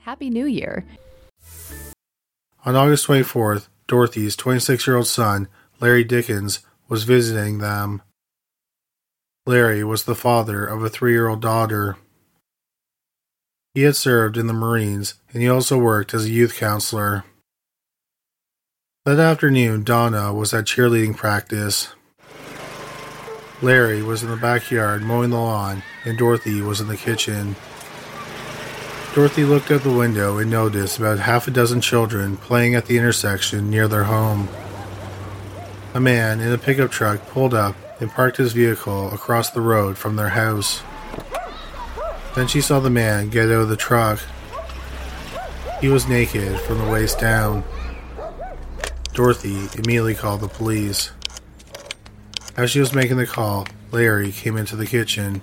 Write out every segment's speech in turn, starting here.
Happy New Year. On August 24th, Dorothy's 26 year old son, Larry Dickens, was visiting them. Larry was the father of a three year old daughter. He had served in the Marines and he also worked as a youth counselor. That afternoon, Donna was at cheerleading practice. Larry was in the backyard mowing the lawn, and Dorothy was in the kitchen. Dorothy looked out the window and noticed about half a dozen children playing at the intersection near their home. A man in a pickup truck pulled up and parked his vehicle across the road from their house. Then she saw the man get out of the truck. He was naked from the waist down. Dorothy immediately called the police. As she was making the call, Larry came into the kitchen.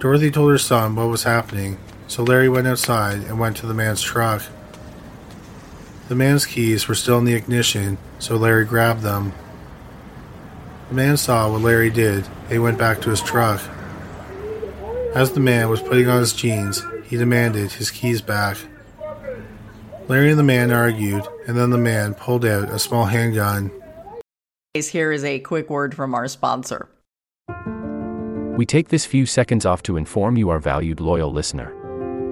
Dorothy told her son what was happening so Larry went outside and went to the man's truck. The man's keys were still in the ignition, so Larry grabbed them. The man saw what Larry did and he went back to his truck. As the man was putting on his jeans, he demanded his keys back. Larry and the man argued, and then the man pulled out a small handgun. Here is a quick word from our sponsor. We take this few seconds off to inform you, our valued loyal listener,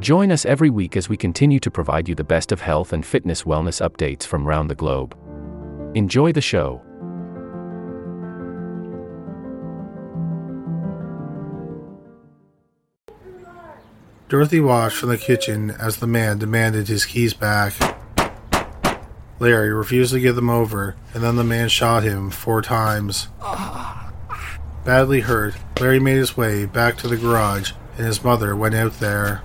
Join us every week as we continue to provide you the best of health and fitness wellness updates from around the globe. Enjoy the show. Dorothy watched from the kitchen as the man demanded his keys back. Larry refused to give them over, and then the man shot him four times. Badly hurt, Larry made his way back to the garage, and his mother went out there.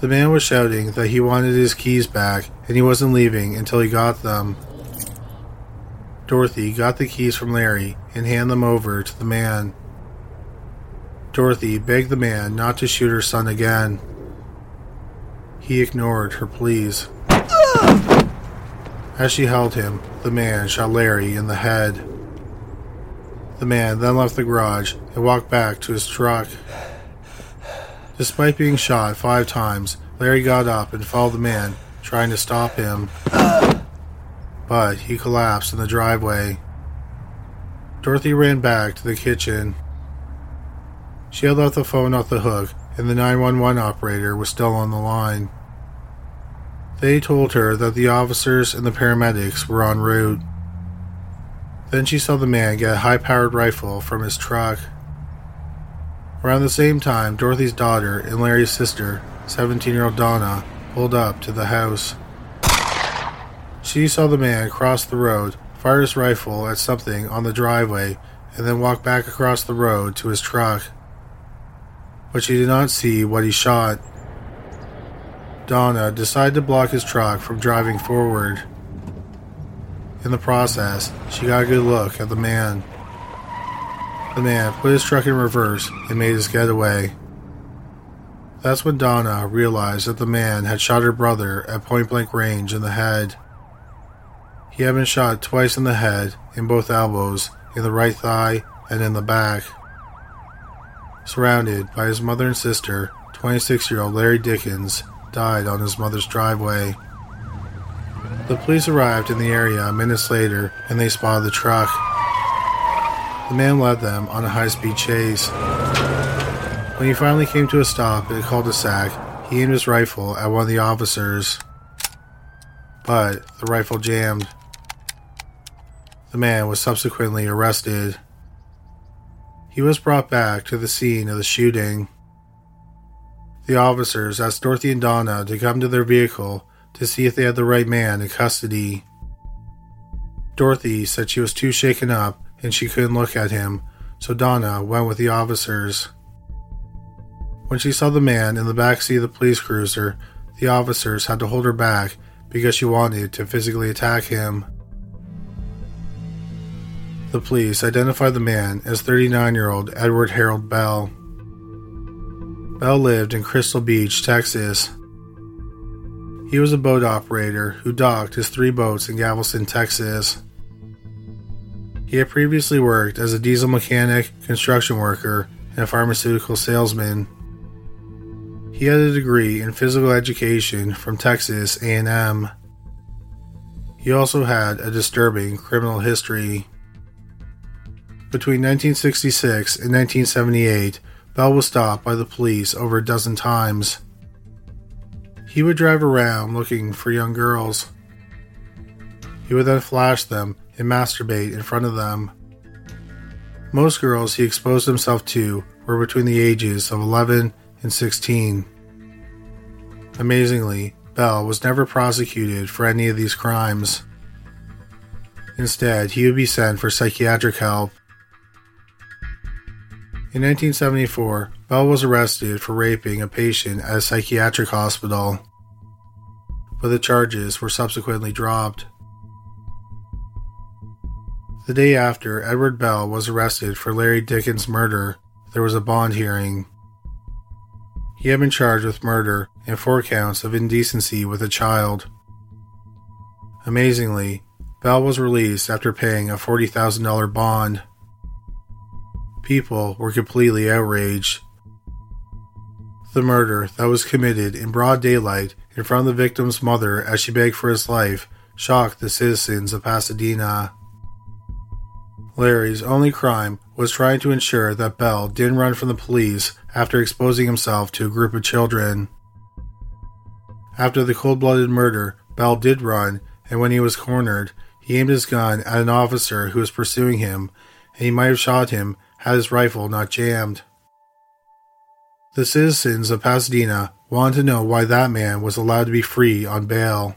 The man was shouting that he wanted his keys back, and he wasn't leaving until he got them. Dorothy got the keys from Larry and handed them over to the man. Dorothy begged the man not to shoot her son again. He ignored her pleas. As she held him, the man shot Larry in the head. The man then left the garage and walked back to his truck. Despite being shot five times, Larry got up and followed the man, trying to stop him. But he collapsed in the driveway. Dorothy ran back to the kitchen. She had left the phone off the hook, and the 911 operator was still on the line. They told her that the officers and the paramedics were en route. Then she saw the man get a high powered rifle from his truck. Around the same time, Dorothy's daughter and Larry's sister, 17 year old Donna, pulled up to the house. She saw the man cross the road, fire his rifle at something on the driveway, and then walk back across the road to his truck. But she did not see what he shot. Donna decided to block his truck from driving forward. In the process, she got a good look at the man. The man put his truck in reverse and made his getaway. That's when Donna realized that the man had shot her brother at point blank range in the head. He had been shot twice in the head, in both elbows, in the right thigh, and in the back. Surrounded by his mother and sister, 26 year old Larry Dickens died on his mother's driveway. The police arrived in the area minutes later and they spotted the truck. The man led them on a high speed chase. When he finally came to a stop at a cul de sac, he aimed his rifle at one of the officers. But the rifle jammed. The man was subsequently arrested. He was brought back to the scene of the shooting. The officers asked Dorothy and Donna to come to their vehicle to see if they had the right man in custody. Dorothy said she was too shaken up and she couldn't look at him, so Donna went with the officers. When she saw the man in the back seat of the police cruiser, the officers had to hold her back because she wanted to physically attack him. The police identified the man as 39 year old Edward Harold Bell. Bell lived in Crystal Beach, Texas. He was a boat operator who docked his three boats in Galveston, Texas. He had previously worked as a diesel mechanic, construction worker, and a pharmaceutical salesman. He had a degree in physical education from Texas A&M. He also had a disturbing criminal history. Between 1966 and 1978, Bell was stopped by the police over a dozen times. He would drive around looking for young girls. He would then flash them and masturbate in front of them. Most girls he exposed himself to were between the ages of 11 and 16. Amazingly, Bell was never prosecuted for any of these crimes. Instead, he would be sent for psychiatric help in 1974, Bell was arrested for raping a patient at a psychiatric hospital, but the charges were subsequently dropped. The day after Edward Bell was arrested for Larry Dickens' murder, there was a bond hearing. He had been charged with murder and four counts of indecency with a child. Amazingly, Bell was released after paying a $40,000 bond. People were completely outraged. The murder that was committed in broad daylight in front of the victim's mother as she begged for his life shocked the citizens of Pasadena. Larry's only crime was trying to ensure that Bell didn't run from the police after exposing himself to a group of children. After the cold blooded murder, Bell did run, and when he was cornered, he aimed his gun at an officer who was pursuing him, and he might have shot him had his rifle not jammed. The citizens of Pasadena wanted to know why that man was allowed to be free on bail.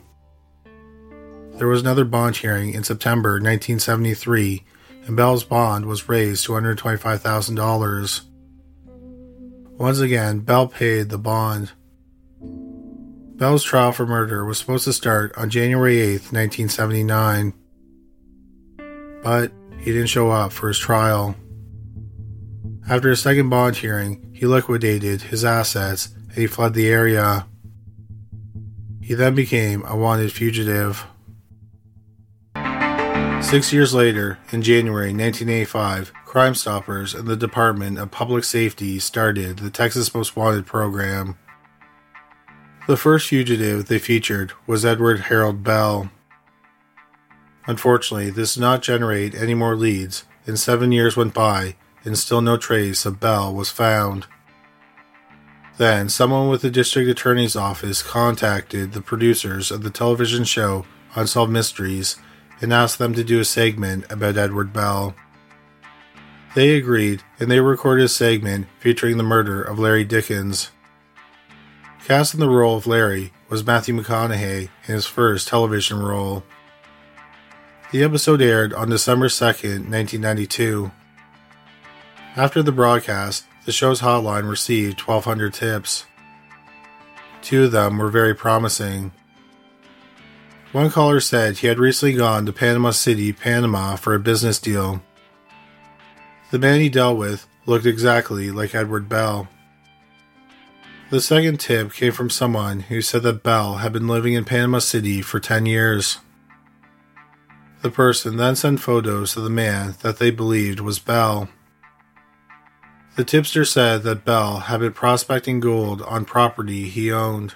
There was another bond hearing in September 1973, and Bell's bond was raised to $125,000. Once again, Bell paid the bond. Bell's trial for murder was supposed to start on January 8, 1979, but he didn't show up for his trial. After a second bond hearing, he liquidated his assets and he fled the area. He then became a wanted fugitive. Six years later, in January 1985, Crime Stoppers and the Department of Public Safety started the Texas Most Wanted program. The first fugitive they featured was Edward Harold Bell. Unfortunately, this did not generate any more leads, and seven years went by, and still no trace of Bell was found. Then, someone with the district attorney's office contacted the producers of the television show Unsolved Mysteries and asked them to do a segment about Edward Bell. They agreed, and they recorded a segment featuring the murder of Larry Dickens. Cast in the role of Larry was Matthew McConaughey in his first television role. The episode aired on December 2nd, 1992. After the broadcast, the show's hotline received 1,200 tips. Two of them were very promising. One caller said he had recently gone to Panama City, Panama for a business deal. The man he dealt with looked exactly like Edward Bell. The second tip came from someone who said that Bell had been living in Panama City for 10 years. The person then sent photos of the man that they believed was Bell. The tipster said that Bell had been prospecting gold on property he owned.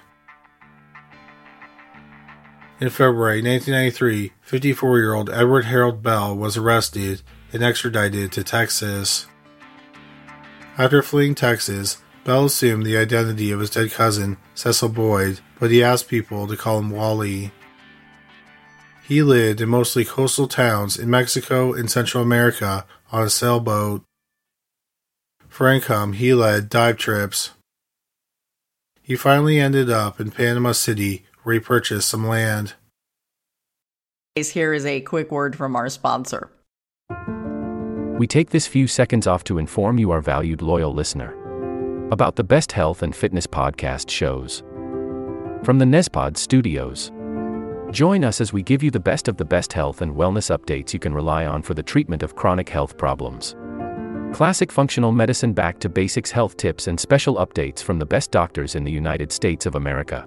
In February 1993, 54 year old Edward Harold Bell was arrested and extradited to Texas. After fleeing Texas, Bell assumed the identity of his dead cousin, Cecil Boyd, but he asked people to call him Wally. He lived in mostly coastal towns in Mexico and Central America on a sailboat. For income, he led dive trips. He finally ended up in Panama City where he purchased some land. Here is a quick word from our sponsor. We take this few seconds off to inform you, our valued loyal listener, about the best health and fitness podcast shows from the Nezpod studios. Join us as we give you the best of the best health and wellness updates you can rely on for the treatment of chronic health problems. Classic functional medicine back to basics health tips and special updates from the best doctors in the United States of America.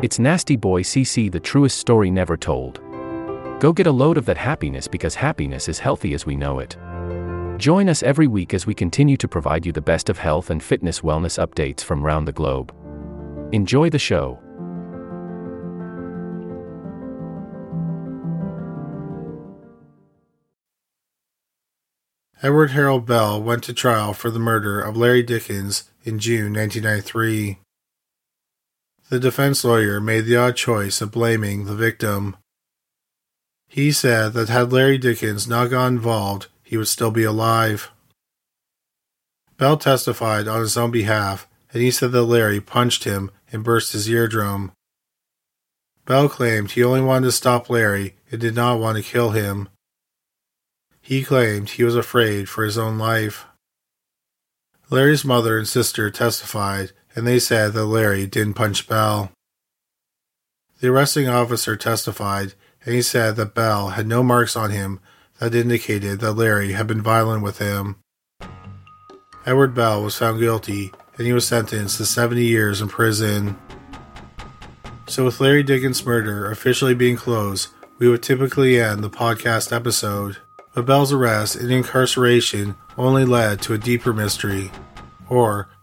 It's Nasty Boy CC, the truest story never told. Go get a load of that happiness because happiness is healthy as we know it. Join us every week as we continue to provide you the best of health and fitness wellness updates from around the globe. Enjoy the show. Edward Harold Bell went to trial for the murder of Larry Dickens in June 1993. The defense lawyer made the odd choice of blaming the victim. He said that had Larry Dickens not got involved, he would still be alive. Bell testified on his own behalf, and he said that Larry punched him and burst his eardrum. Bell claimed he only wanted to stop Larry and did not want to kill him. He claimed he was afraid for his own life. Larry's mother and sister testified, and they said that Larry didn't punch Bell. The arresting officer testified, and he said that Bell had no marks on him that indicated that Larry had been violent with him. Edward Bell was found guilty, and he was sentenced to 70 years in prison. So, with Larry Dickens' murder officially being closed, we would typically end the podcast episode but Bell's arrest and incarceration only led to a deeper mystery, or